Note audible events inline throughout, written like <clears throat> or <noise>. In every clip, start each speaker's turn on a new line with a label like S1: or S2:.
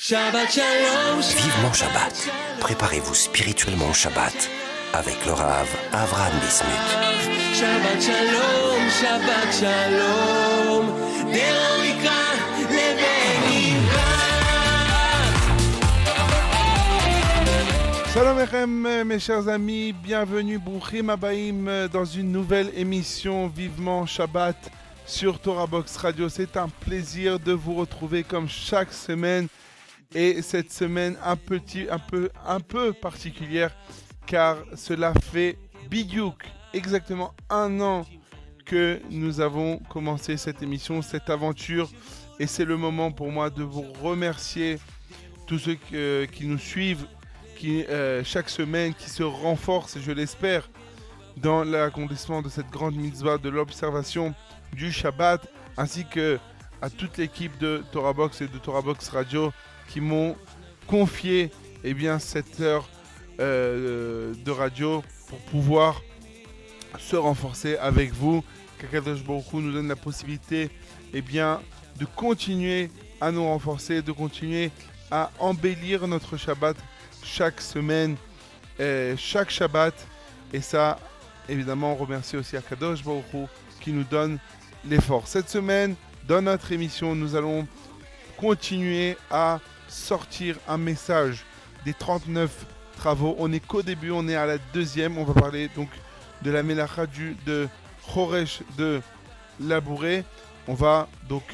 S1: Shabbat Shalom.
S2: Vivement Shabbat. Préparez-vous spirituellement au Shabbat avec le Rav Avram Bismuth.
S1: Shabbat Shalom, Shabbat Shalom.
S3: Salam Echem, mes chers amis, bienvenue Bouchim Abaim dans une nouvelle émission Vivement Shabbat sur Torah Box Radio. C'est un plaisir de vous retrouver comme chaque semaine et cette semaine un petit, un peu, un peu particulière car cela fait Bidyuk exactement un an que nous avons commencé cette émission, cette aventure. Et c'est le moment pour moi de vous remercier tous ceux que- qui nous suivent, qui euh, chaque semaine, qui se renforcent, je l'espère, dans l'accomplissement de cette grande mitzvah de l'observation du Shabbat, ainsi que à toute l'équipe de Torah Box et de Torah Box Radio qui m'ont confié eh bien, cette heure euh, de radio pour pouvoir se renforcer avec vous. Kakadosh Baruch Hu nous donne la possibilité eh bien, de continuer à nous renforcer, de continuer à embellir notre Shabbat chaque semaine, euh, chaque Shabbat. Et ça, évidemment, on remercie aussi Akadosh Baruch Hu qui nous donne l'effort. Cette semaine, dans notre émission, nous allons continuer à sortir un message des 39 travaux. On n'est qu'au début, on est à la deuxième. On va parler donc de la Melacha du, de Choresh de labourer. On va donc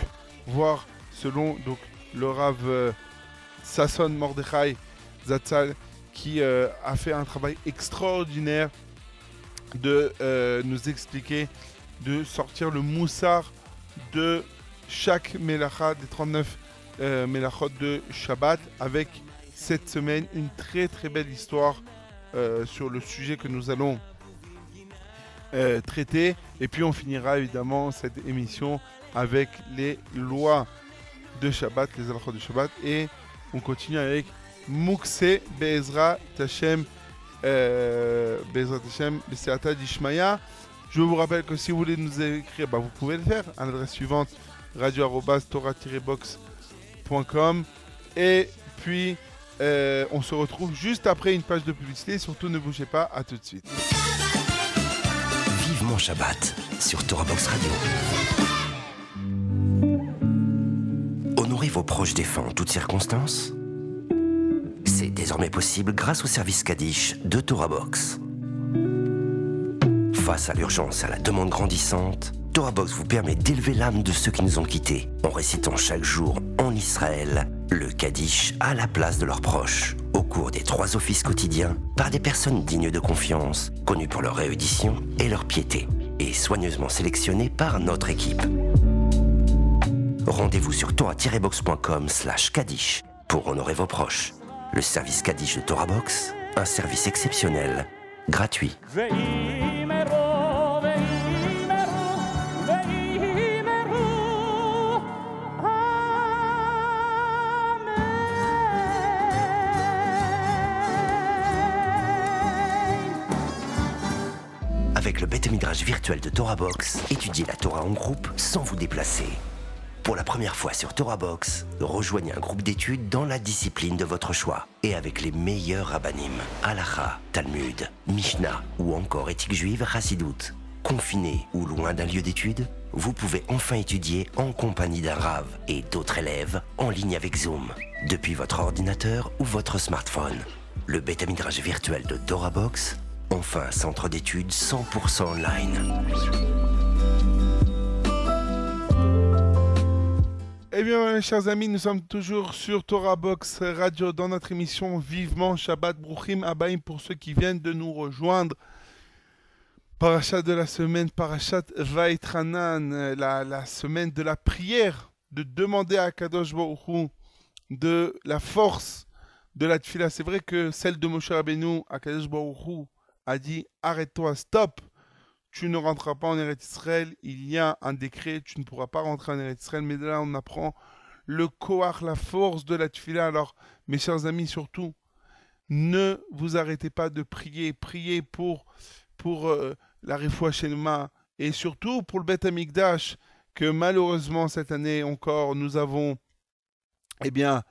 S3: voir selon donc, le Rav euh, Sasson Mordechai Zatzal qui euh, a fait un travail extraordinaire de euh, nous expliquer, de sortir le moussard de chaque Melacha des 39 euh, Melachot de Shabbat avec cette semaine une très très belle histoire euh, sur le sujet que nous allons euh, traiter. Et puis on finira évidemment cette émission avec les lois de Shabbat, les halachot de Shabbat. Et on continue avec Mukse Be'ezra Tachem euh, Be'ezra Tachem Be'seata Dishmaya. Je vous rappelle que si vous voulez nous écrire, bah, vous pouvez le faire à l'adresse suivante radio-torah-box.com. Et puis euh, on se retrouve juste après une page de publicité. Surtout ne bougez pas, à tout de suite.
S2: Vivement Shabbat sur Torah Box Radio. Honorez vos proches défunts en toutes circonstances. C'est désormais possible grâce au service Kaddish de Torah Box. Face à l'urgence à la demande grandissante, Torah Box vous permet d'élever l'âme de ceux qui nous ont quittés en récitant chaque jour en Israël le Kaddish à la place de leurs proches au cours des trois offices quotidiens par des personnes dignes de confiance, connues pour leur réédition et leur piété, et soigneusement sélectionnées par notre équipe. Rendez-vous sur torah-box.com slash Kaddish pour honorer vos proches. Le service Kaddish de Torah Box, un service exceptionnel, gratuit. Virtuel de Torah Box, étudiez la Torah en groupe sans vous déplacer. Pour la première fois sur Torah Box, rejoignez un groupe d'études dans la discipline de votre choix et avec les meilleurs rabbinim, Halacha, Talmud, Mishnah ou encore éthique juive Hassidout. Confiné ou loin d'un lieu d'études, vous pouvez enfin étudier en compagnie d'un Rav et d'autres élèves en ligne avec Zoom, depuis votre ordinateur ou votre smartphone. Le Beth Midrash virtuel de Torah Box, enfin centre d'études 100% online.
S3: Eh bien, chers amis, nous sommes toujours sur Torah Box Radio dans notre émission Vivement Shabbat Bruchim Abaïm pour ceux qui viennent de nous rejoindre. Parachat de la semaine, Parachat Vaitranan, euh, la, semaine de la prière, de demander à Kadosh Baruch de la force de la tfila. C'est vrai que celle de Moshe Rabbeinu, à Kadosh Baruch a dit arrête-toi, stop, tu ne rentreras pas en Eretz Israël, il y a un décret, tu ne pourras pas rentrer en Eretz Israël, mais là on apprend le koach, la force de la tfila. Alors, mes chers amis, surtout, ne vous arrêtez pas de prier, priez pour, pour euh, la Refoua et surtout pour le Beth Amikdash que malheureusement cette année encore nous avons eh bien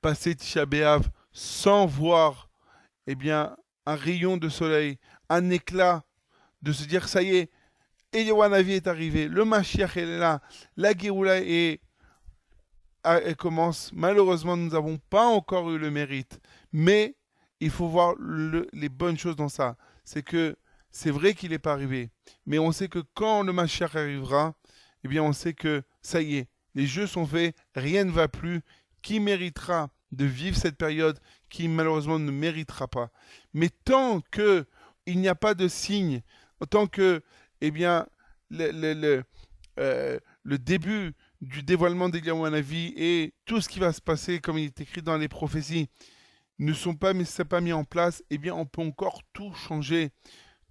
S3: passer Tisha B'Av sans voir eh bien, un rayon de soleil, un éclat, de se dire ça y est, Eliwanavi est arrivé, le Mashiach est là, la Géoula est, elle commence. Malheureusement, nous n'avons pas encore eu le mérite, mais il faut voir le- les bonnes choses dans ça. C'est que c'est vrai qu'il n'est pas arrivé, mais on sait que quand le Mashiach arrivera, eh bien, on sait que ça y est, les jeux sont faits, rien ne va plus. Qui méritera de vivre cette période? Qui malheureusement ne méritera pas. Mais tant que il n'y a pas de signe, tant que eh bien le, euh, début du dévoilement d'Eliyahu et tout ce qui va se passer, comme il est écrit dans les prophéties, ne sont pas mis, en place, eh bien on peut encore tout changer,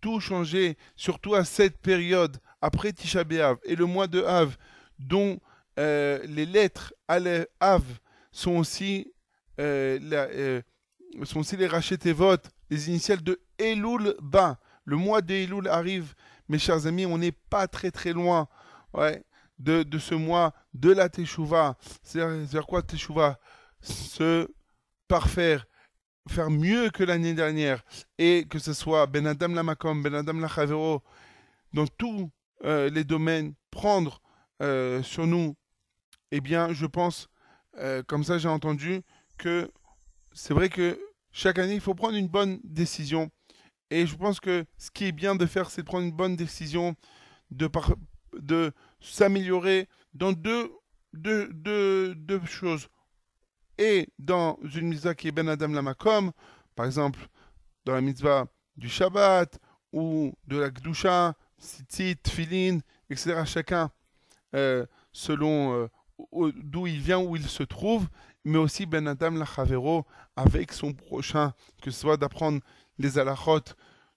S3: tout changer, surtout à cette période après Tisha B'Av et le mois de Av, dont euh, les lettres Aleph Av sont aussi, la- euh, sont aussi les Rachetevot, les initiales de Elul Ba. Le mois de Elul arrive, mes chers amis, on n'est pas très très loin ouais, de, de ce mois de la Teshuvah. C'est-à-dire quoi Teshuvah? Se parfaire, faire mieux que l'année dernière, et que ce soit Ben Adam la Makom, Ben Adam la Chavero, dans tous euh, les domaines, prendre euh, sur nous, eh bien, je pense, euh, comme ça j'ai entendu, que c'est vrai que chaque année, il faut prendre une bonne décision. Et je pense que ce qui est bien de faire, c'est de prendre une bonne décision, de, de s'améliorer dans deux, deux, deux, deux choses. Et dans une mitzvah qui est Ben Adam Lamakom, par exemple, dans la mitzvah du Shabbat ou de la Gdusha, Tzitzit, Tfilin, etc. Chacun euh, selon euh, d'où il vient, où il se trouve, mais aussi Ben Adam Lachavero avec son prochain, que ce soit d'apprendre les halachot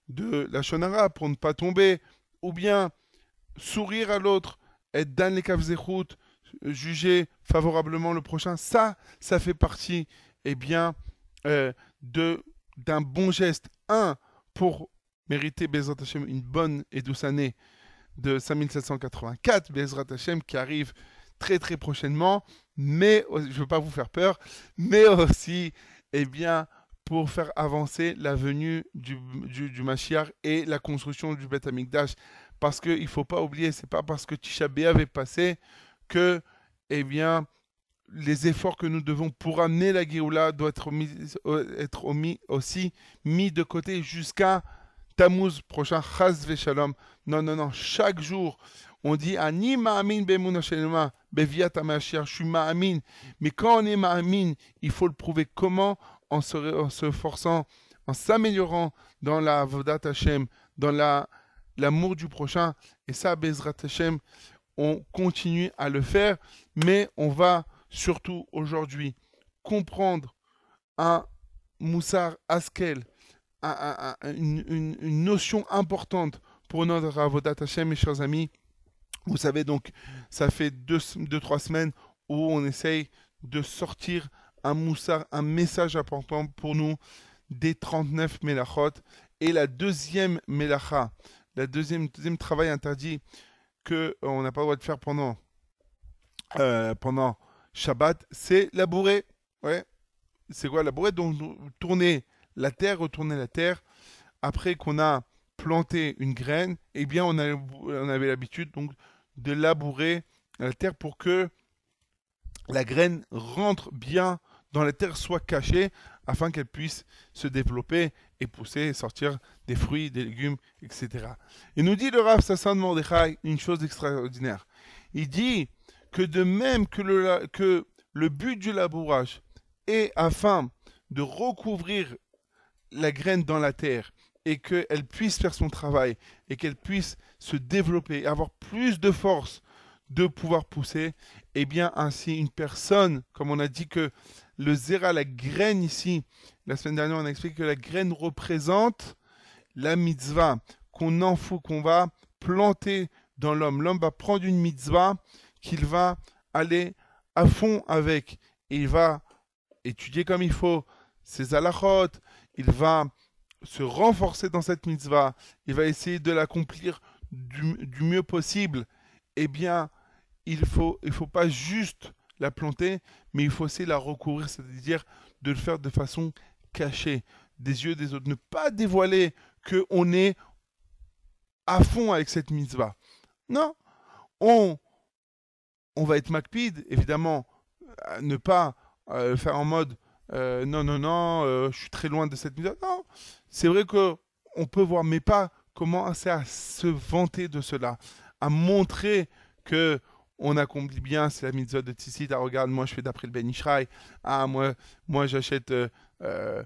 S3: de la Shonara pour ne pas tomber, ou bien sourire à l'autre, être dans les kavzechut, juger favorablement le prochain. Ça, ça fait partie, eh bien, euh, de d'un bon geste. Un, pour mériter Bezrat Hashem une bonne et douce année de 5784, Bezrat Hashem, qui arrive très très prochainement, mais je ne veux pas vous faire peur, mais aussi, eh bien, pour faire avancer la venue du, du, du Mashiach et la construction du Beth Amikdash. Parce qu'il ne faut pas oublier, c'est pas parce que Tisha B'Av est passé que, eh bien, les efforts que nous devons pour amener la Géoula doivent être, mis, être omis- aussi mis de côté jusqu'à Tammuz prochain, Chaz Shalom. Non, non, non, chaque jour, on dit Ani ma'amin shelema, beviat je suis ma'amin. Mais quand on est ma'amin, il faut le prouver comment? En se, forçant, en s'améliorant dans la Vodat Hashem, dans la l'amour du prochain. Et ça, Bezrat Hashem, on continue à le faire, mais on va surtout aujourd'hui comprendre un Moussar Askel, un- un- un- une, une- une notion importante pour notre Avodat Hashem, mes chers amis. Vous savez donc, ça fait deux, deux, trois semaines où on essaye de sortir un moussard, un message important pour nous des 39 Melachot. Et la deuxième Melacha, la deuxième, deuxième travail interdit que on n'a pas le droit de faire pendant, euh, pendant Shabbat, c'est labourer. Ouais. C'est quoi labourer Donc tourner la terre, retourner la terre. Après qu'on a planté une graine, eh bien on, on avait l'habitude donc de labourer la terre pour que la graine rentre bien dans la terre, soit cachée, afin qu'elle puisse se développer et pousser, sortir des fruits, des légumes, etc. Il nous dit le Rav Sassan Mordechai une chose extraordinaire. Il dit que de même que le, que le but du labourage est afin de recouvrir la graine dans la terre et qu'elle puisse faire son travail et qu'elle puisse se développer, avoir plus de force de pouvoir pousser, et bien ainsi une personne, comme on a dit que le zéra, la graine ici, la semaine dernière on a expliqué que la graine représente la mitzvah qu'on en fout, qu'on va planter dans l'homme. L'homme va prendre une mitzvah qu'il va aller à fond avec et il va étudier comme il faut ses halachot, il va se renforcer dans cette mitzvah, il va essayer de l'accomplir du, du mieux possible, eh bien, il faut, il faut pas juste la planter, mais il faut aussi la recourir, c'est-à-dire de le faire de façon cachée, des yeux des autres. Ne pas dévoiler qu'on est à fond avec cette mitzvah. Non, on, on va être macpide, évidemment, à ne pas euh, faire en mode euh, non, non, non, euh, je suis très loin de cette mitzvah. Non, c'est vrai que on peut voir, mais pas commencer à se vanter de cela, à montrer que on accomplit bien, c'est la mitzvah de Tzitzit. Ah, regarde, moi je fais d'après le Ben Ishraï. Ah, moi, moi j'achète euh, euh,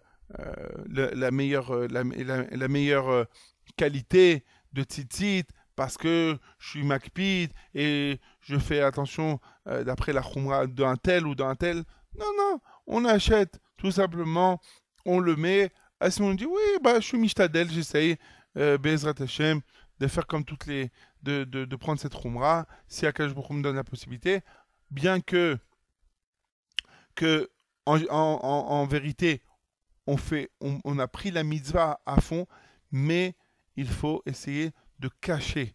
S3: la meilleure, euh, la, meilleure qualité de Tzitzit parce que je suis Macpid et je fais attention d'après la Khumra d'un tel ou d'un tel. Non, non, on achète tout simplement, on le met. À ce moment, on dit oui, bah, je suis Mishtadel, j'essaye, euh, Bezrat Hashem, de faire comme toutes les. de, de, prendre cette Khumra, si Akash Baruch me donne la possibilité, bien que. que en, en- vérité, on, fait, on, a pris la mitzvah à fond, mais il faut essayer de cacher.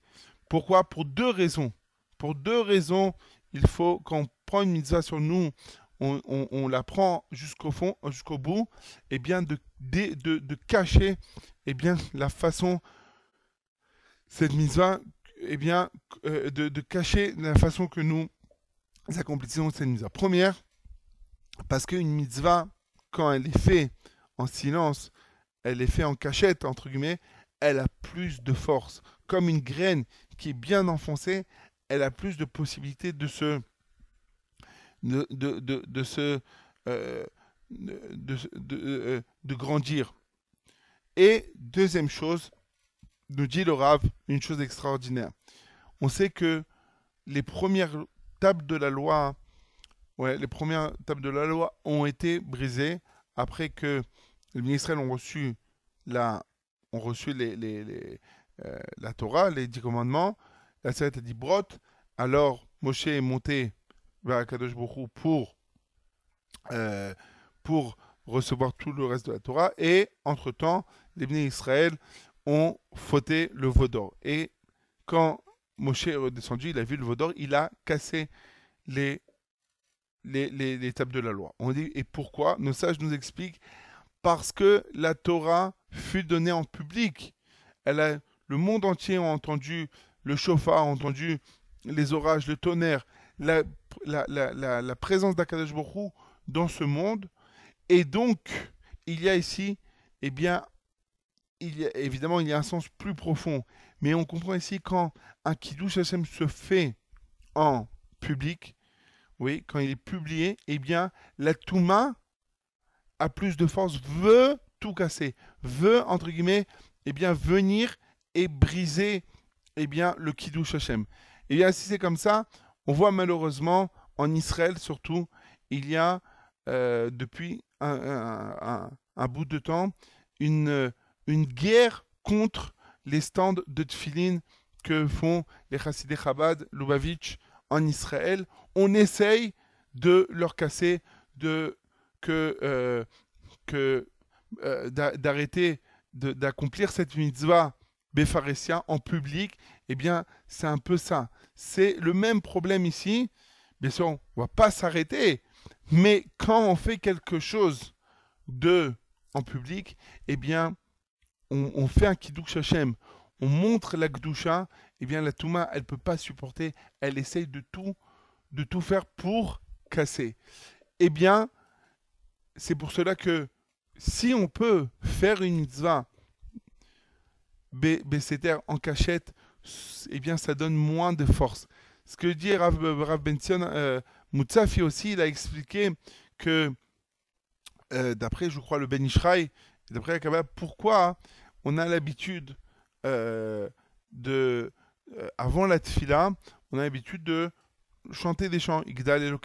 S3: Pourquoi? Pour deux raisons. Pour deux raisons, il faut, quand on prend une mitzvah sur nous, on, la prend jusqu'au fond, jusqu'au bout, et bien de, de, de- cacher eh bien, la façon, cette mitzvah, eh bien, euh, de, de cacher la façon que nous accomplissons cette mitzvah. Première, parce qu'une mitzvah, quand elle est faite en silence, elle est faite en cachette, entre guillemets, elle a plus de force. Comme une graine qui est bien enfoncée, elle a plus de possibilités de se, de, de, de, se, euh, de, de- euh, de grandir. Et deuxième chose, nous dit le Rav une chose extraordinaire. On sait que les premières tables de la loi, ouais, les premières tables de la loi ont été brisées après que les ministres ont reçu la, ont reçu les, les- euh, la Torah, les dix commandements. La Seret a dit brot. Alors Moshe est monté vers Baruch Hu pour euh, pour recevoir tout le reste de la Torah. Et entre-temps, les bénis Israël ont fauté le veau d'or. Et quand Moshe est redescendu, il a vu le veau d'or, il a cassé les, les, les, les tables de la loi. On dit, et pourquoi? Nos sages nous expliquent, parce que la Torah fut donnée en public. Elle le monde entier a entendu le chauffard, a entendu les orages, le tonnerre, la, la, présence d'Akadosh Hu dans ce monde. Et donc, il y a ici, eh bien, il y a, évidemment, il y a un sens plus profond. Mais on comprend ici quand un Kiddush Hashem se fait en public, oui, quand il est publié, eh bien, la Touma a plus de force, veut tout casser, veut, entre guillemets, eh bien, venir et briser, eh bien, le Kiddush Hashem. Et bien, si c'est comme ça, on voit malheureusement, en Israël surtout, il y a, euh, depuis un, bout de temps, une, euh, une guerre contre les stands de tefillin que font les Chassidé Chabad, Lubavitch en Israël. On essaye de leur casser, de euh, d'arrêter d'accomplir cette mitzvah Befaresia en public. Eh bien, c'est un peu ça. C'est le même problème ici. Bien sûr, on ne va pas s'arrêter, mais quand on fait quelque chose de en public, eh bien, on, fait un kiddush Hashem, on montre la gdusha, eh bien, la Touma, elle peut pas supporter, elle essaye de tout, de tout faire pour casser. Eh bien, c'est pour cela que si on peut faire une mitzvah Besséter en cachette, eh bien, ça donne moins de force. Ce que dit Rav, Rav Benzion euh, aussi, il a expliqué que, euh, d'après, je crois, le Ben d'après la Kabbalah, pourquoi on a l'habitude euh, de, avant la tfila, on a l'habitude de chanter des chants, Igdal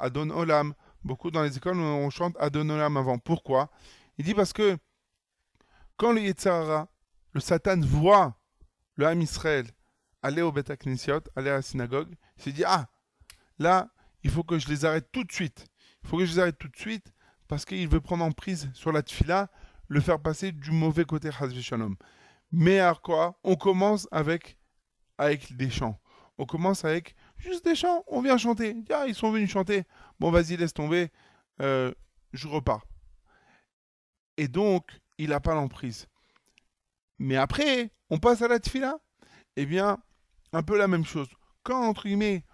S3: Adon Olam. Beaucoup dans les écoles, on chante Adon Olam avant. Pourquoi? Il dit parce que quand le Yetzirah, le Satan voit le Ham Israël aller au Beth Knesset, aller à la synagogue, il se dit Ah, là, il faut que je les arrête tout de suite. Il faut que je les arrête tout de suite parce qu'il veut prendre en prise sur la tfila, le faire passer du mauvais côté Shalom. Mais alors quoi? On commence avec, avec des chants. On commence avec Juste des chants, on vient chanter. Ah, ils sont venus chanter. Bon, vas-y, laisse tomber. Euh, je repars. Et donc, il n'a pas l'emprise. Mais après, on passe à la tfila. Eh bien, un peu la même chose. Quand, entre guillemets,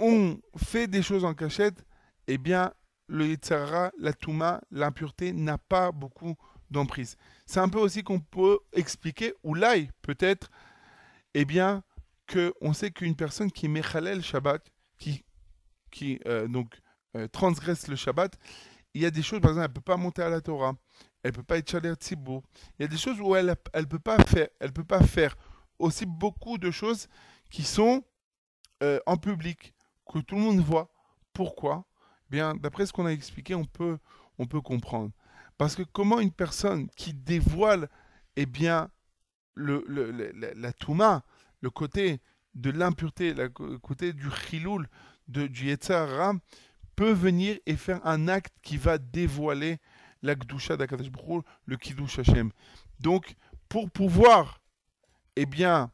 S3: on fait des choses en cachette, eh bien, le Yitzhara, la Touma, l'impureté n'a pas beaucoup d'emprise. C'est un peu aussi qu'on peut expliquer, ou l'ail peut-être, eh bien, que on sait qu'une personne qui met Khalel Shabbat, qui, qui euh, donc euh, transgresse le Shabbat, il y a des choses, par exemple, elle ne peut pas monter à la Torah, elle peut pas être Chaler Tzibour. Il y a des choses où elle elle peut, pas faire, elle peut pas faire aussi beaucoup de choses qui sont euh, en public, que tout le monde voit. Pourquoi? Bien, d'après ce qu'on a expliqué, on peut, comprendre. Parce que comment une personne qui dévoile, eh bien, la, Touma, le côté de l'impureté, le côté du chiloul, de, du Yetzirah, peut venir et faire un acte qui va dévoiler la Gdusha d'Akadosh le Kiddush Hashem. Donc, pour pouvoir, eh bien,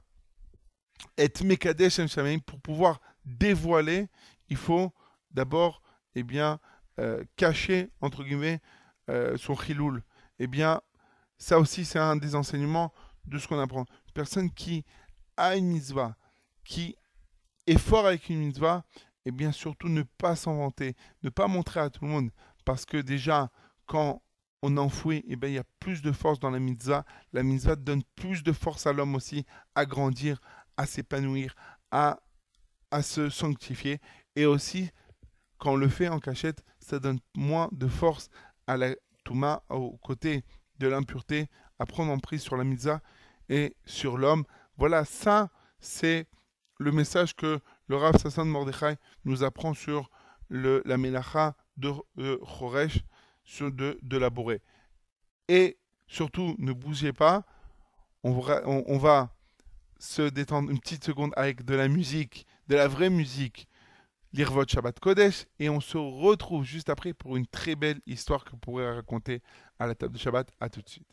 S3: être Mekadesh Shem Shamayim, pour pouvoir dévoiler, il faut d'abord, eh bien, euh, cacher, entre guillemets, euh, son chiloul. Eh bien, ça aussi, c'est un des enseignements de ce qu'on apprend. Une personne qui a une mitzvah, qui est fort avec une mitzvah, et bien surtout ne pas s'en vanter, ne pas montrer à tout le monde, parce que déjà, quand on enfouit, eh bien, il y a plus de force dans la mitzvah. La mitzvah donne plus de force à l'homme aussi à grandir, à s'épanouir, à, à se sanctifier. Et aussi, quand on le fait en cachette, ça donne moins de force à la Touma, au côté de l'impureté, à prendre en prise sur la mitzvah et sur l'homme. Voilà, ça, c'est le message que le Rav Sassan Mordechai nous apprend sur le, la Melacha de, de Choresh, de, de la Boré. Et surtout, ne bougez pas, on va, se détendre une petite seconde avec de la musique, de la vraie musique, l'Irvot Shabbat Kodesh, et on se retrouve juste après pour une très belle histoire que vous pourrez raconter à la table de Shabbat. À tout de suite.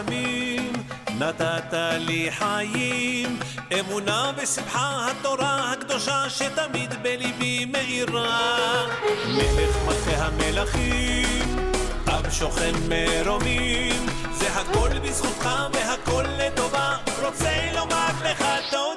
S1: העולמים, נתת לי חיים, אמונה בשמחה התורה הקדושה שתמיד בליבי מאירה. מלך מלכי המלכים, אב שוכן מרומים, זה הכל בזכותך והכל לטובה, רוצה לומר לך תודה.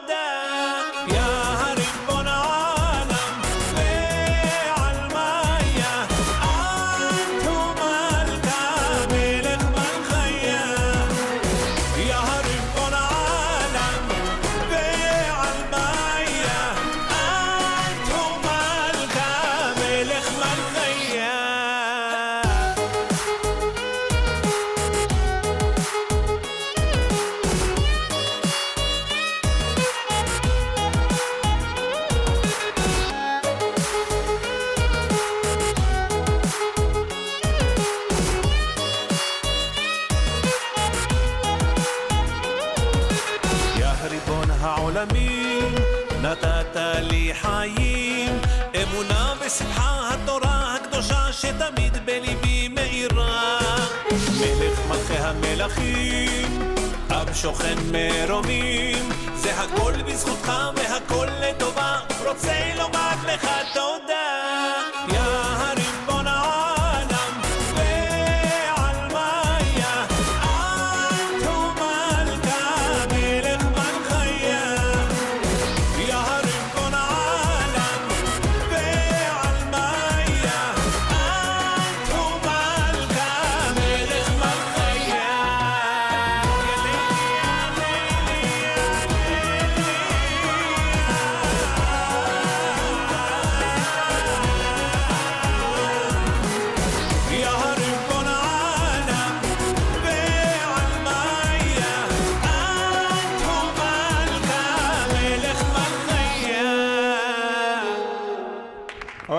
S1: העולמים, נתת לי חיים, אמונה בשמחה התורה הקדושה שתמיד בליבי מאירה. מלך מלכי המלכים, אב שוכן מרומים, זה הכל בזכותך והכל לטובה, רוצה לומר לך תודה.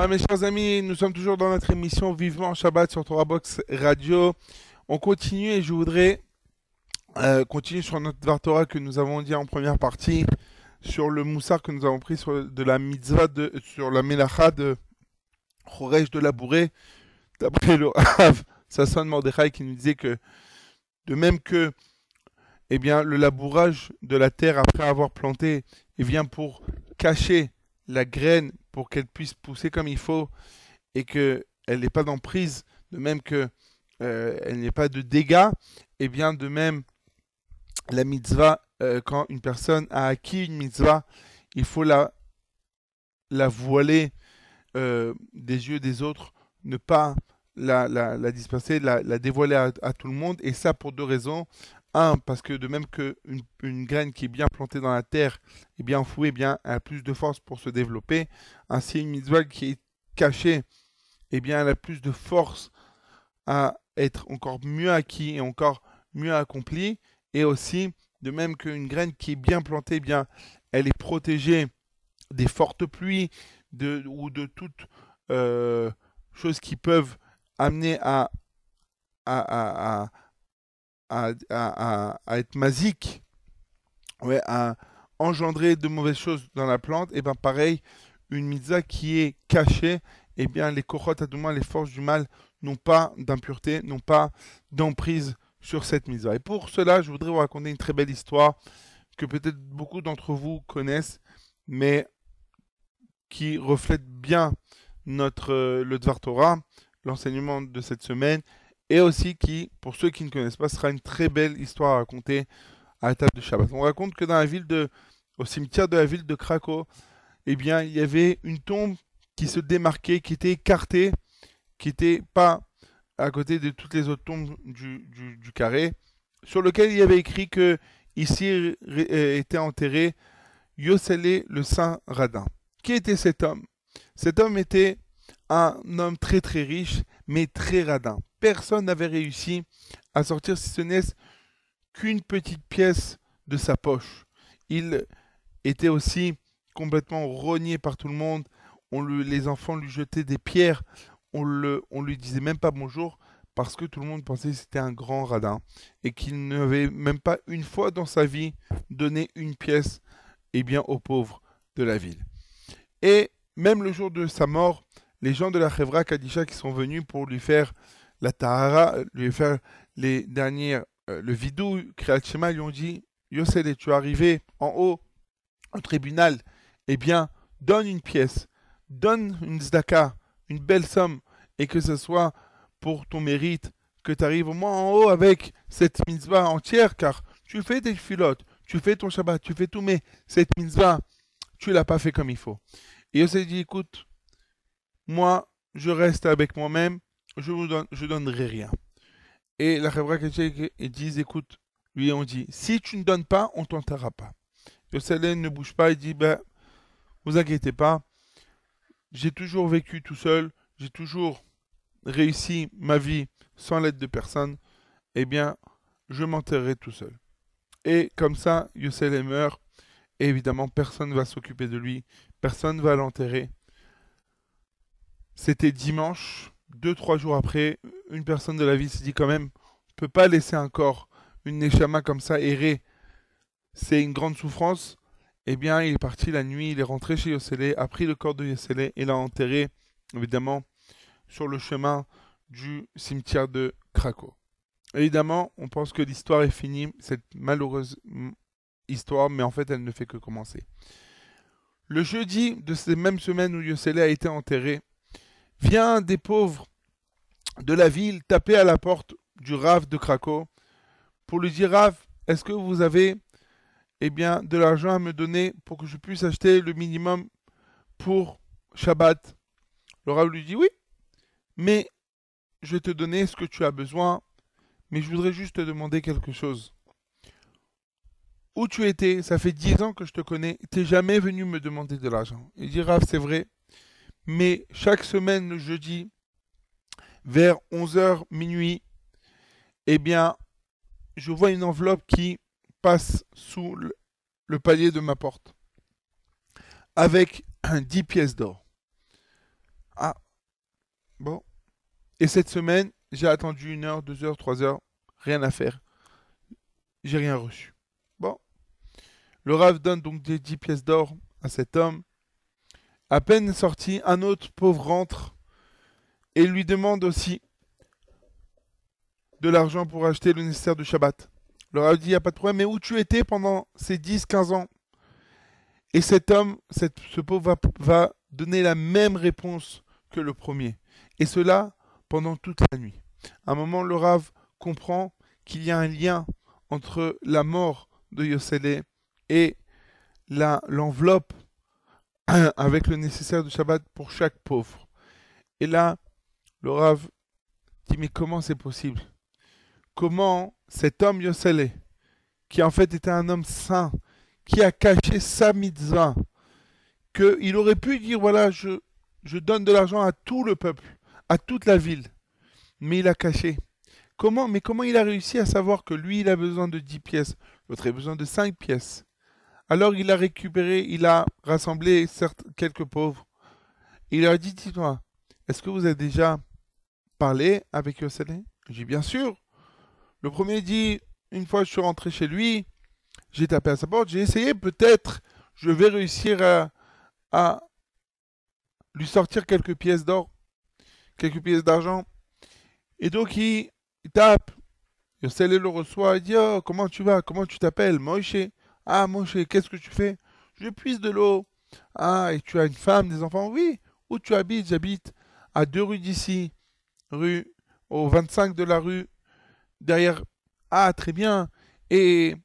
S3: Mes chers amis, nous sommes toujours dans notre émission Vivement Shabbat sur Torah Box Radio. On continue et je voudrais euh, continuer sur notre Vartora que nous avons dit en première partie sur le moussard que nous avons pris sur la mitzvah de, sur la melacha de Choresh de Labouré. D'après le Rav Sasson Mordechai qui nous disait que de même que eh bien, le labourage de la terre après avoir planté eh vient pour cacher la graine pour qu'elle puisse pousser comme il faut et qu'elle n'ait pas d'emprise, de même que euh, elle n'ait pas de dégâts, et bien de même la mitzvah, euh, quand une personne a acquis une mitzvah, il faut la, voiler euh, des yeux des autres, ne pas la, disperser, la, dévoiler à, tout le monde, et ça pour deux raisons. Un, parce que de même qu'une une graine qui est bien plantée dans la terre et bien enfouie, eh bien, elle a plus de force pour se développer. Ainsi, une mitzvah qui est cachée, eh bien, elle a plus de force à être encore mieux acquis et encore mieux accompli. Et aussi, de même qu'une graine qui est bien plantée, eh bien, elle est protégée des fortes pluies de, ou de toutes euh, choses qui peuvent amener à, à, à, à à, être masique, ouais, à engendrer de mauvaises choses dans la plante, et bien pareil, une mitzvah qui est cachée, et bien les kochot, à les forces du mal, n'ont pas d'impureté, n'ont pas d'emprise sur cette mitzvah. Et pour cela, je voudrais vous raconter une très belle histoire que peut-être beaucoup d'entre vous connaissent, mais qui reflète bien notre euh, le Dvar Torah, l'enseignement de cette semaine, et aussi qui, pour ceux qui ne connaissent pas, sera une très belle histoire à raconter à la table de Shabbat. On raconte que dans la ville de, au cimetière de la ville de Krakow, eh bien, il y avait une tombe qui se démarquait, qui était écartée, qui n'était pas à côté de toutes les autres tombes du, du, carré, sur lequel il y avait écrit que ici était enterré Yoselé le Saint Radin. Qui était cet homme? Cet homme était un homme très très riche, mais très radin. Personne n'avait réussi à sortir, si ce n'est qu'une petite pièce de sa poche. Il était aussi complètement rogné par tout le monde. On le, les enfants lui jetaient des pierres. On, le, on lui disait même pas bonjour parce que tout le monde pensait que c'était un grand radin et qu'il n'avait même pas une fois dans sa vie donné une pièce eh bien, aux pauvres de la ville. Et même le jour de sa mort, les gens de la Chevra Kadisha qui sont venus pour lui faire la Tahara, lui faire les dernières, euh, le vidou, Kriyat Shema, lui ont dit Yosele, tu es arrivé en haut au tribunal, eh bien, donne une pièce, donne une zdaka, une belle somme, et que ce soit pour ton mérite, que tu arrives au moins en haut avec cette mitzvah entière, car tu fais tes filotes, tu fais ton Shabbat, tu fais tout, mais cette mitzvah, tu l'as pas fait comme il faut. Et Yosef dit, écoute, moi, je reste avec moi-même, je ne donne, donnerai rien. Et la Chevra ils disent, écoute, lui on dit, si tu ne donnes pas, on ne t'enterrera pas. Yosef ne bouge pas, il dit, ben, vous inquiétez pas, j'ai toujours vécu tout seul, j'ai toujours réussi ma vie sans l'aide de personne, eh bien, je m'enterrerai tout seul. Et comme ça, Yosef meurt, et évidemment, personne ne va s'occuper de lui, personne ne va l'enterrer. C'était dimanche, deux, trois jours après, une personne de la ville s'est dit quand même, on peut pas laisser un corps, une Neshama comme ça errer. C'est une grande souffrance. Eh bien, il est parti la nuit, il est rentré chez Yossele, a pris le corps de Yossele et l'a enterré, évidemment, sur le chemin du cimetière de Krakow. Évidemment, on pense que l'histoire est finie, cette malheureuse histoire, mais en fait, elle ne fait que commencer. Le jeudi de cette même semaine où Yossele a été enterré, vient des pauvres de la ville taper à la porte du Rav de Krakow pour lui dire Rav, est-ce que vous avez eh bien, de l'argent à me donner pour que je puisse acheter le minimum pour Shabbat? Le Rav lui dit oui, mais je vais te donner ce que tu as besoin, mais je voudrais juste te demander quelque chose. Où tu étais? Ça fait dix ans que je te connais. T'es jamais venu me demander de l'argent. Il dit Rav, c'est vrai. Mais chaque semaine, le jeudi, vers 11h minuit, eh bien, je vois une enveloppe qui passe sous le, palier de ma porte avec 10 pièces d'or. Bon. Et cette semaine, j'ai attendu une heure, deux heures, trois heures, rien à faire. J'ai rien reçu. Bon. Le Rav donne donc des 10 pièces d'or à cet homme. À peine sorti, un autre pauvre rentre et lui demande aussi de l'argent pour acheter le nécessaire de Shabbat. Le Rav dit, il n'y a pas de problème, mais où tu étais pendant ces 10-15 ans? Et cet homme, ce pauvre va, donner la même réponse que le premier. Et cela pendant toute la nuit. À un moment, le Rav comprend qu'il y a un lien entre la mort de Yosele et l'enveloppe avec le nécessaire de Shabbat pour chaque pauvre. Et là, le dit mais comment c'est possible? Comment cet homme Yosele, qui en fait était un homme saint, qui a caché sa mitzvah, qu'il aurait pu dire voilà, je, je donne de l'argent à tout le peuple, à toute la ville, mais il a caché. Comment Mais comment il a réussi à savoir que lui, il a besoin de 10 pièces, l'autre a besoin de 5 pièces? Alors il a récupéré, il a rassemblé certes, quelques pauvres. Il leur a dit, dis-moi, est-ce que vous avez déjà parlé avec Yosele J'ai dit, bien sûr. Le premier dit, une fois je suis rentré chez lui, j'ai tapé à sa porte, j'ai essayé, peut-être je vais réussir à, lui sortir quelques pièces d'or, quelques pièces d'argent. Et donc il, il tape. Yosele le reçoit, il dit Oh, comment tu vas? Comment tu t'appelles? Moïse. Ah, Moïse, qu'est-ce que tu fais? Je puise de l'eau. Ah, et tu as une femme, des enfants? Oui. Où tu habites? J'habite à deux rues d'ici, rue au 25 de la rue, derrière. Ah, très bien. Et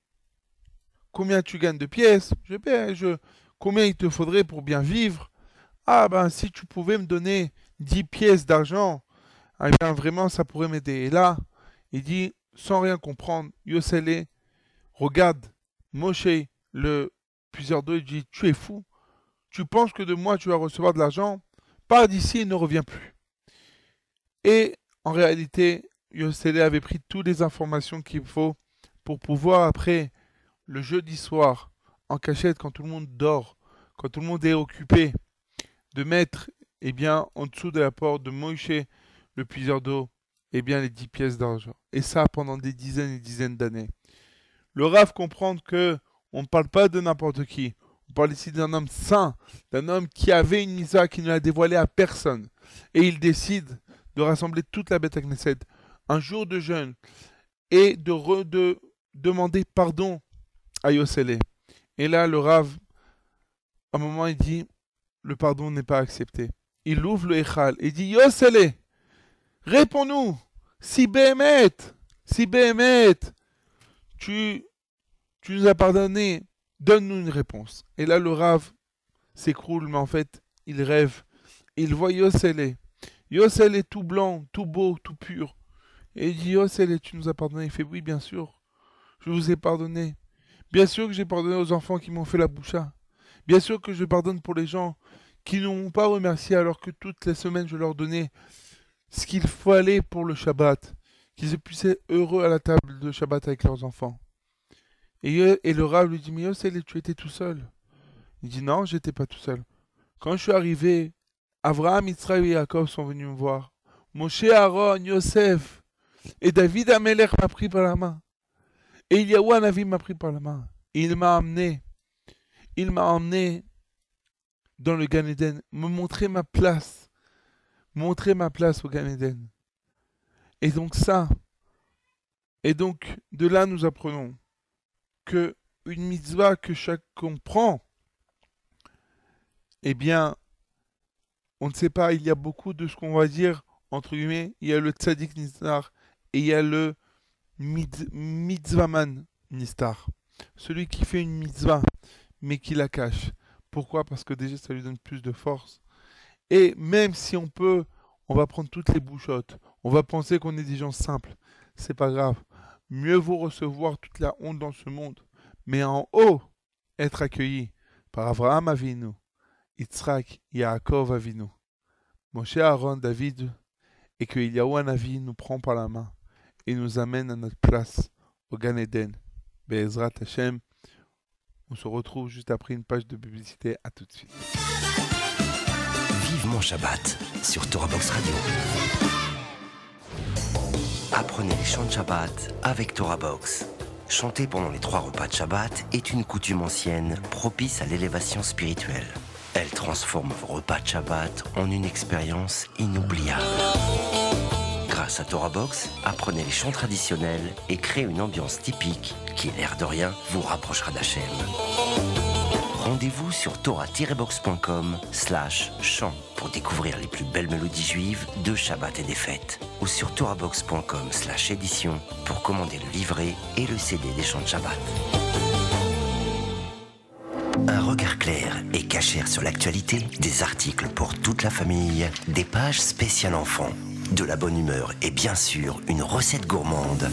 S3: combien tu gagnes de pièces? Je, paie, je Combien il te faudrait pour bien vivre? Ah, ben, si tu pouvais me donner 10 pièces d'argent, eh bien, vraiment, ça pourrait m'aider. Et là, il dit, sans rien comprendre, Yosele regarde Moshe, le puiseur d'eau, il dit, tu es fou Tu penses que de moi, tu vas recevoir de l'argent Pars d'ici et ne reviens plus. Et en réalité, Yosele avait pris toutes les informations qu'il faut pour pouvoir, après, le jeudi soir, en cachette, quand tout le monde dort, quand tout le monde est occupé, de mettre, eh bien, en dessous de la porte de Moïse, le puiseur d'eau, eh bien, les 10 pièces d'argent. Et ça pendant des dizaines et dizaines d'années. Le Rav comprend que on ne parle pas de n'importe qui. On parle ici d'un homme saint, d'un homme qui avait une misa qui ne l'a dévoilée à personne. Et il décide de rassembler toute la bête à Knesset, un jour de jeûne, et de demander pardon à Yosele. Et là, le Rav, à un moment, il dit, le pardon n'est pas accepté. Il ouvre le Echal et dit, Yosele, réponds-nous, si Béhémet, si Béhémet, tu, tu nous as pardonné, donne-nous une réponse. Et là, le Rav s'écroule, mais en fait, il rêve. Il voit Yosele. Yosele tout blanc, tout beau, tout pur. Et il dit, Yosele, tu nous as pardonné. Il fait, oui, bien sûr, je vous ai pardonné. Bien sûr que j'ai pardonné aux enfants qui m'ont fait la boucha. Bien sûr que je pardonne pour les gens qui ne m'ont pas remercié alors que toutes les semaines je leur donnais ce qu'il fallait pour le Shabbat, qu'ils puissent être heureux à la table de Shabbat avec leurs enfants. Et, et le Rav lui dit, mais tu étais tout seul. Il dit, non, j'étais pas tout seul. Quand je suis arrivé, Abraham, Israël et Jacob sont venus me voir. Moshe, Aaron, Yosef et David Amelech m'a pris par la main. Et Eliyahu Hanavi m'a pris par la main. Il m'a amené. Il m'a emmené dans le Gan Eden, me montrer ma place. Montrer ma place au Gan Eden. Et donc ça, et donc de là nous apprenons que une mitzvah que chacun prend, eh bien, on ne sait pas, il y a beaucoup de ce qu'on va dire, entre guillemets, il y a le tzaddik nistar et il y a le mitzvahman nistar. Celui qui fait une mitzvah, mais qui la cache. Pourquoi? Parce que déjà, ça lui donne plus de force. Et même si on peut, on va prendre toutes les bouchottes, on va penser qu'on est des gens simples, c'est pas grave. Mieux vaut recevoir toute la honte dans ce monde, mais en haut, être accueilli par Abraham Avinu, Yitzhak, Yaakov Avinu, Moshe Aaron, David, et que Eliyahu Hanavi nous prend par la main et nous amène à notre place au Gan Eden. Be'ezrat Hashem. On se retrouve juste après une page de publicité. À tout de suite.
S2: Vivement Shabbat. sur Torah Box Radio. Apprenez les chants de Shabbat avec Torah Box. Chanter pendant les trois repas de Shabbat est une coutume ancienne propice à l'élévation spirituelle. Elle transforme vos repas de Shabbat en une expérience inoubliable. Grâce à Torah Box, apprenez les chants traditionnels et créez une ambiance typique qui, l'air de rien, vous rapprochera d'Hachem. Rendez-vous sur torah-box.com slash chant pour découvrir les plus belles mélodies juives de Shabbat et des fêtes. Ou sur torahbox.com slash édition pour commander le livret et le CD des chants de Shabbat. Un regard clair et cachère sur l'actualité, des articles pour toute la famille, des pages spéciales enfants, de la bonne humeur et bien sûr une recette gourmande.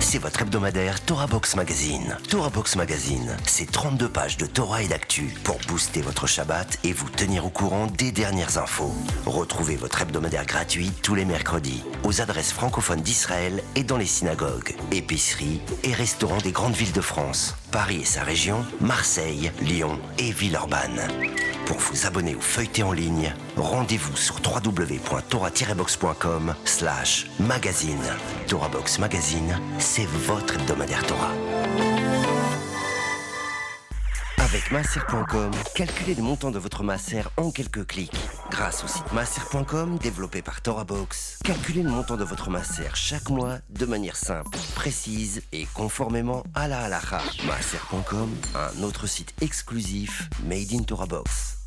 S2: C'est votre hebdomadaire Torah Box Magazine. Torah Box Magazine, c'est 32 pages de Torah et d'actu pour booster votre Shabbat et vous tenir au courant des dernières infos. Retrouvez votre hebdomadaire gratuit tous les mercredis aux adresses francophones d'Israël et dans les synagogues, épiceries et restaurants des grandes villes de France, Paris et sa région, Marseille, Lyon et Villeurbanne. Pour vous abonner ou feuilleter en ligne, rendez-vous sur www.torah-box.com slash magazine. Torah Box Magazine, c'est votre hebdomadaire Torah. Avec masser.com, calculez le montant de votre masser en quelques clics. Grâce au site masser.com développé par ToraBox, calculez le montant de votre masser chaque mois de manière simple, précise et conformément à la halakha. Masser.com, un autre site exclusif made in ToraBox.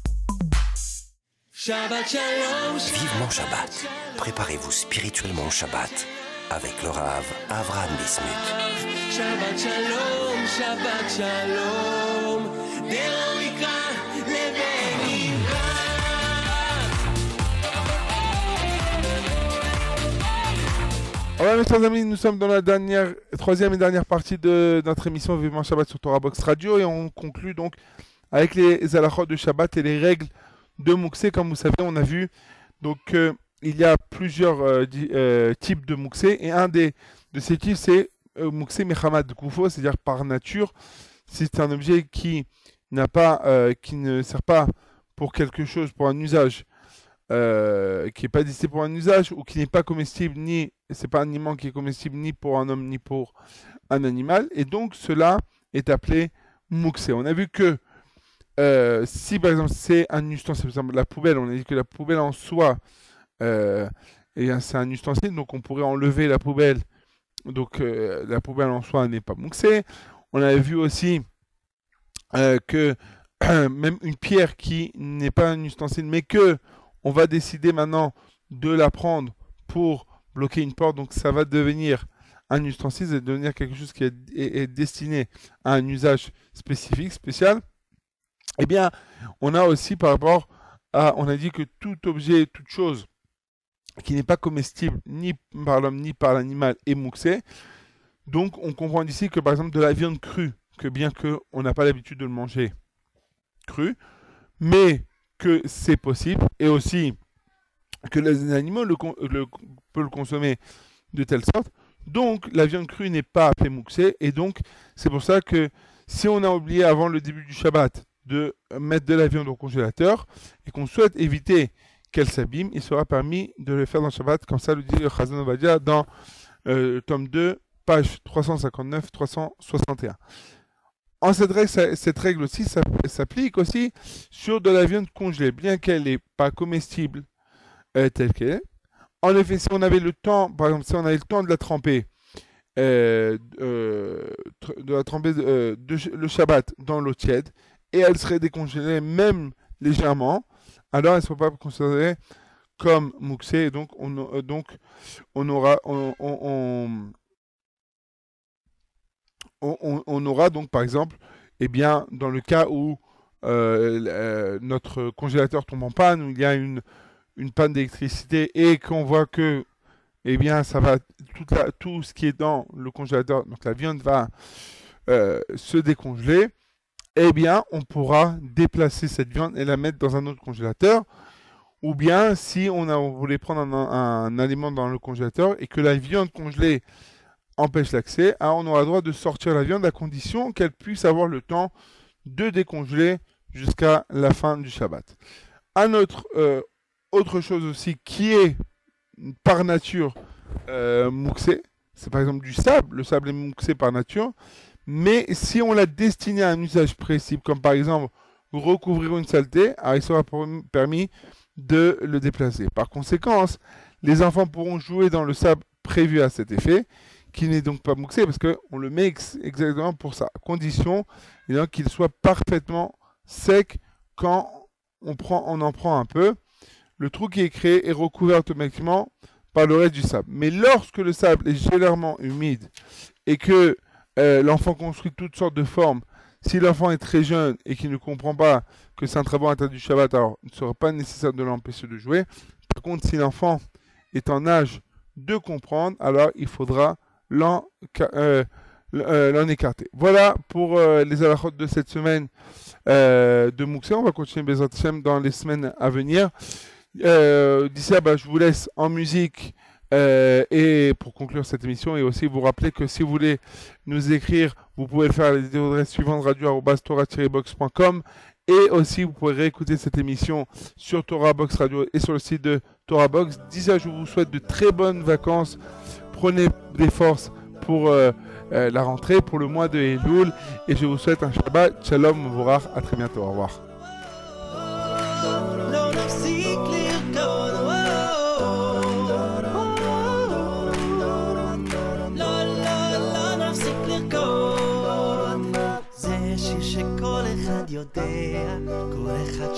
S2: Vivement Shabbat. Préparez-vous spirituellement au Shabbat avec le Rav Avram Bismuth.
S4: Shabbat shalom.
S3: Voilà mes chers amis, nous sommes dans la dernière, troisième et dernière partie de notre émission Vivement Shabbat sur Torah Box Radio et on conclut donc avec les halachot de Shabbat et les règles de Mouxé. Comme vous savez, on a vu donc euh, il y a plusieurs euh, euh, types de Mouxé et un des, de ces types c'est Mouxé Mechamad Koufo, c'est-à-dire par nature. C'est un objet qui n'a pas, euh, qui ne sert pas pour quelque chose, pour un usage, euh, qui n'est pas destiné pour un usage ou qui n'est pas comestible ni c'est pas un aliment qui est comestible ni pour un homme ni pour un animal et donc cela est appelé mouxé. On a vu que euh, si par exemple c'est un ustensile, par exemple la poubelle, on a dit que la poubelle en soi euh, c'est un ustensile donc on pourrait enlever la poubelle donc la poubelle en soi n'est pas mouxée. On avait vu aussi euh, que <clears throat> même une pierre qui n'est pas un ustensile mais que on va décider maintenant de la prendre pour bloquer une porte, donc ça va devenir un ustensile, ça va devenir quelque chose qui est, est- est destiné à un usage spécifique, spécial. Eh bien, on a aussi par rapport à, on a dit que tout objet, toute chose qui n'est pas comestible ni par l'homme ni par l'animal est mouxé. Donc, on comprend ici que par exemple de la viande crue, que bien que on n'a pas l'habitude de le manger cru, mais que c'est possible, et aussi que les animaux le, peuvent le consommer de telle sorte. Donc, la viande crue n'est pas appelée mouxée, et donc, c'est pour ça que si on a oublié avant le début du Shabbat de mettre de la viande au congélateur, et qu'on souhaite éviter qu'elle s'abîme, il sera permis de le faire dans le Shabbat, comme ça le dit le Chazan dans euh, tome 2, page 359-361. En cette règle, cette règle aussi s'app- s'applique aussi sur de la viande congelée, bien qu'elle n'est pas comestible euh, telle qu'elle est. En effet, si on avait le temps, par exemple, si on avait le temps de la tremper, euh, euh, de la tremper le Shabbat dans l'eau tiède, et elle serait décongelée même légèrement, alors elle ne sera pas considérée comme mouxée, et donc on, aura, on- on, aura donc par exemple, eh bien, dans le cas où euh, euh, notre congélateur tombe en panne, où il y a une, panne d'électricité et qu'on voit que eh bien, ça va, tout ce qui est dans le congélateur, donc la viande va euh, se décongeler, eh bien, on pourra déplacer cette viande et la mettre dans un autre congélateur. Ou bien, si on voulait prendre un, un aliment dans le congélateur et que la viande congelée empêche l'accès, alors on aura le droit de sortir la viande à condition qu'elle puisse avoir le temps de décongeler jusqu'à la fin du Shabbat. Un autre euh, autre chose aussi qui est par nature euh, mouxé. C'est par exemple du sable. Le sable est mouxé par nature. Mais si on l'a destiné à un usage précis, comme par exemple recouvrir une saleté, alors il sera permis- de le déplacer. Par conséquent, les enfants pourront jouer dans le sable prévu à cet effet, qui n'est donc pas mouxé, parce qu'on le met ex- exactement pour ça. Condition qu'il soit parfaitement sec quand on, prend, on en prend un peu. Le trou qui est créé est recouvert automatiquement par le reste du sable. Mais lorsque le sable est généralement humide et que euh, l'enfant construit toutes sortes de formes, si l'enfant est très jeune et qu'il ne comprend pas que c'est un bon interdit du Shabbat, alors il ne sera pas nécessaire de l'empêcher de jouer. Par contre, si l'enfant est en âge de comprendre, alors il faudra l'en euh, euh, écarter. Voilà pour euh, les alakhot de cette semaine euh, de Mouxé. On va continuer Bezat dans les semaines à venir. D'ici là, bah, je vous laisse en musique et pour conclure cette émission et aussi vous rappeler que si vous voulez nous écrire, vous pouvez le faire à l'adresse suivante radio-tora-box.com et aussi vous pourrez réécouter cette émission sur Torah Box Radio et sur le site de Torah Box. D'ici là, je vous souhaite de très bonnes vacances. Prenez des forces pour euh, euh, la rentrée, pour le mois de Elul et je vous souhaite un Shabbat. Shalom, Vorach. À très bientôt. Au revoir.
S4: לא נפסיק לרקוד, לא, לא, לא נפסיק לרקוד. זה שיר שכל אחד יודע, כל אחד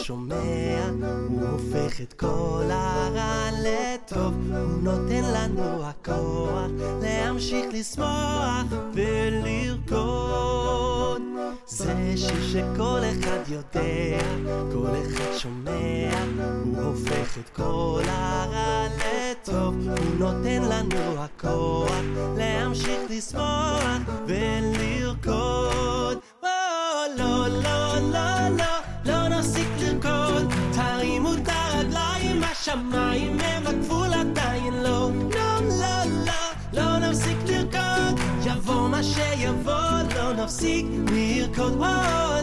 S4: שומע, הוא הופך את כל הרע לטוב, הוא נותן לנו הכוח להמשיך לשמוח ולרקוד. זה שיר שכל אחד יודע, כל אחד שומע, הוא הופך את כל הרע לטוב, הוא נותן לנו הכוח להמשיך לשמוח ולרקוד. או, לא, לא, לא, לא, לא נפסיק השמיים הם הגבול עדיין לא. לא, לא, לא, לא נפסיק לרקוד, יבוא מה שיבוא, לא נפסיק לרקוד. או,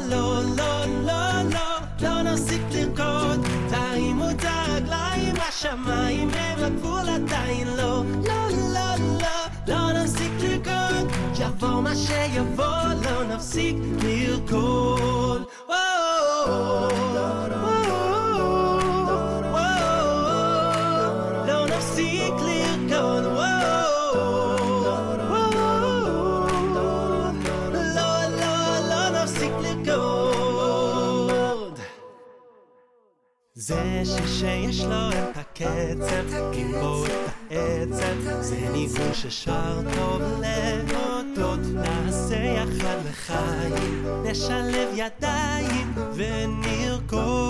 S4: לא, לא, לא, לא, לא נפסיק לרקוד, תרימו את הרגליים, השמיים הם הגבול עדיין לא. לא, לא, לא, לא נפסיק לרקוד, יבוא מה שיבוא, לא נפסיק לרקוד. או, זה שיר שיש לו את הקצב, עם בו את העצב, זה ניגון ששר טוב להודות, נעשה יחד לחיים, נשלב ידיים ונרקוד.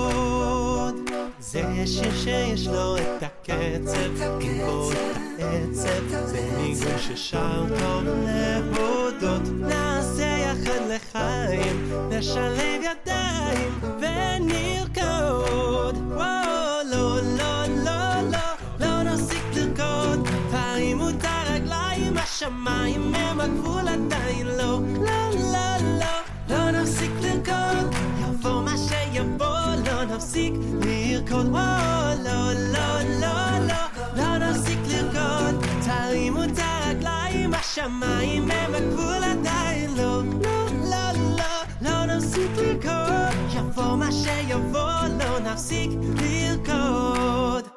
S4: זה שיר שיש לו את הקצב, עם בו את העצב, זה ניגון ששר טוב להודות, נעשה יחד לחיים, נשלב ידיים ונרקוד. וואו, לא, לא, לא, לא, לא נפסיק לרקוד, תרימו את הרגליים, השמיים הם הגבול עדיין לא. לא, לא, לא, לא נפסיק לרקוד, יבוא מה שיבוא, לא נפסיק לרקוד. וואו, לא, לא, לא, לא, לא נפסיק לרקוד, תרימו את הרגליים, השמיים הם הגבול עדיין לא. לא, לא, לא, לא נפסיק לרקוד, יבוא מה שיבוא, לא נפסיק לרקוד.